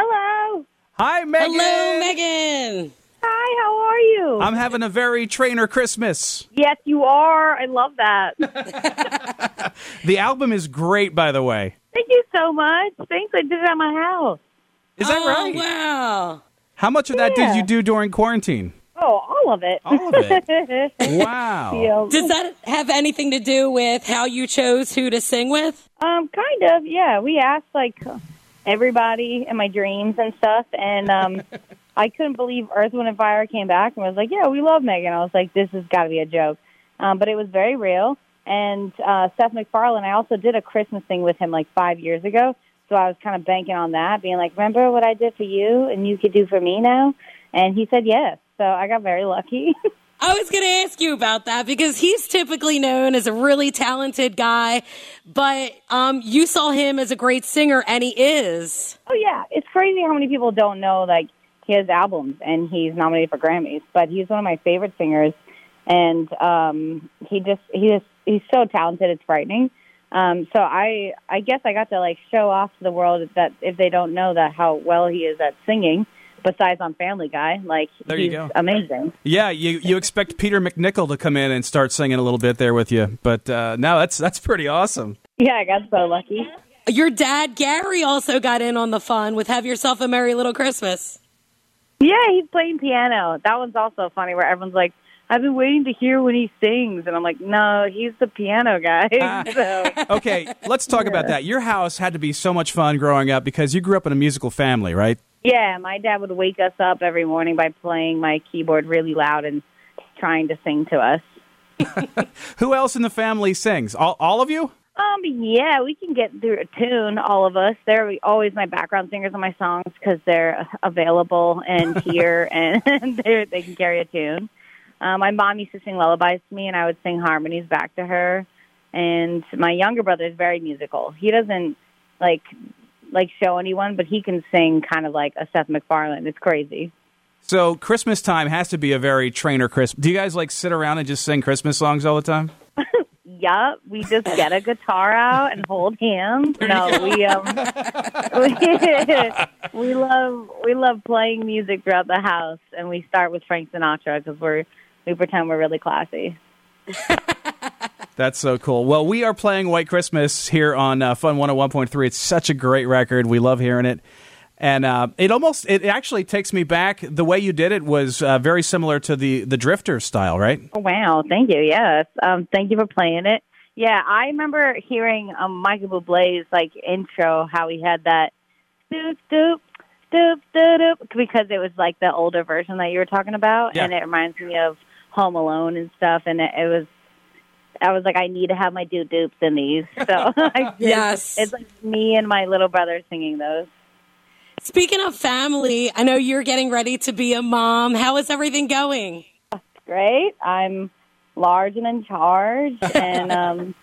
Hello. Hi, Meghan. Hello, Meghan. Hi, how are you? I'm having a very Trainor Christmas. yes, you are. I love that. The album is great, by the way. Thank you so much. Thanks. I did it at my house. Is that oh, right? Wow. How much of that Yeah. did you do during quarantine? Oh, all of it. All of it. Wow. Yeah. Does that have anything to do with how you chose who to sing with? Um, kind of. Yeah, we asked like everybody and my dreams and stuff, and um, I couldn't believe Earth, Wind, and Fire came back and was like, "Yeah, we love Meghan." I was like, "This has got to be a joke," um, but it was very real. And uh, Seth MacFarlane, I also did a Christmas thing with him like five years ago, so I was kind of banking on that, being like, "Remember what I did for you, and you could do for me now?" And he said yes, so I got very lucky. I was going to ask you about that because he's typically known as a really talented guy, but um, you saw him as a great singer, and he is. Oh yeah, it's crazy how many people don't know like he has albums and he's nominated for Grammys. But he's one of my favorite singers, and um, he just he is he's so talented. It's frightening. Um, so I I guess I got to like show off to the world that if they don't know that how well he is at singing, besides on Family Guy, like There he's you go. amazing. Yeah, you you expect Peter McNichol to come in and start singing a little bit there with you, but uh, no, that's that's pretty awesome. Yeah, I got so lucky. Your dad, Gary, also got in on the fun with Have Yourself a Merry Little Christmas. Yeah, he's playing piano. That one's also funny where everyone's like, I've been waiting to hear when he sings. And I'm like, no, he's the piano guy. so, Okay, let's talk about that. Your house had to be so much fun growing up because you grew up in a musical family, right? Yeah, my dad would wake us up every morning by playing my keyboard really loud and trying to sing to us. Who else in the family sings? All, all of you? Um, yeah, we can get through a tune, all of us. They're always my background singers on my songs because they're available and here and they're, they can carry a tune. Um, my mom used to sing lullabies to me, and I would sing harmonies back to her. And my younger brother is very musical. He doesn't like like show anyone, but he can sing kind of like a Seth MacFarlane. It's crazy. So Christmas time has to be a very Trainor Christmas. Do you guys like sit around and just sing Christmas songs all the time? Yup, we just get a guitar out and hold hands. No, we um, we, we love we love playing music throughout the house, and we start with Frank Sinatra because we're we pretend we're really classy. That's so cool. Well, we are playing White Christmas here on uh, Fun 101.3. It's such a great record. We love hearing it. And uh, it almost, it actually takes me back. The way you did it was uh, very similar to the, the Drifter style, right? Oh, wow, thank you. Yes, um, thank you for playing it. Yeah, I remember hearing um, Michael Bublé's like intro, how he had that doop doop doop doop doop because it was like the older version that you were talking about, Yeah. and it reminds me of Home Alone and stuff. And it, it was, I was like, I need to have my doo doops in these. So. Yes. it's like me and my little brother singing those. Speaking of family, I know you're getting ready to be a mom. How is everything going? great. I'm large and in charge, and um,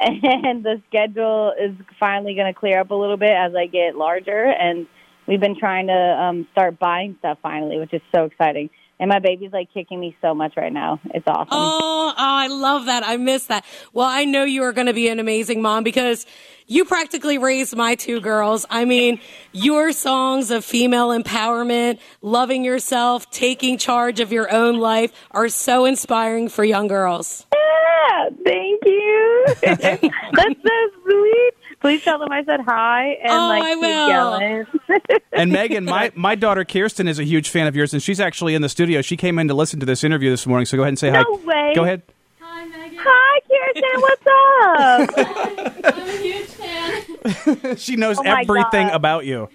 and the schedule is finally going to clear up a little bit as I get larger. And we've been trying to um, start buying stuff finally, which is so exciting. And my baby's like kicking me so much right now. It's awesome. Oh, oh, I love that. I miss that. Well, I know you are going to be an amazing mom because you practically raised my two girls. I mean, your songs of female empowerment, loving yourself, taking charge of your own life are so inspiring for young girls. Yeah, thank you. That's so sweet. Please tell them I said hi and Oh, like I will. yelling. And Meghan, my, my daughter Kirsten is a huge fan of yours, and she's actually in the studio. She came in to listen to this interview this morning, so go ahead and say hi. No way. Go ahead. Hi, Meghan. Hi, Kirsten. What's up? I'm a huge fan. She knows Oh everything God. about you.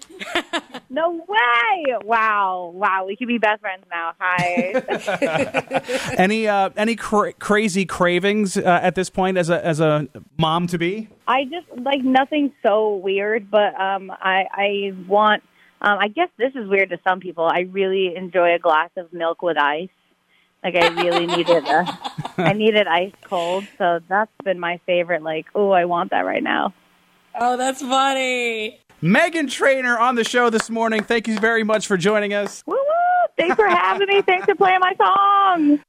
No way! Wow, wow, we could be best friends now. Hi. Any uh, any cra- crazy cravings uh, at this point as a as a mom to be? I just like nothing so weird, but um, I I want. Um, I guess this is weird to some people. I really enjoy a glass of milk with ice. Like I really needed it. Uh, I need it ice cold. So that's been my favorite. Like, oh, I want that right now. Oh, that's funny. Meghan Trainor on the show this morning. Thank you very much for joining us. Woo woo! Thanks for having me. Thanks for playing my song.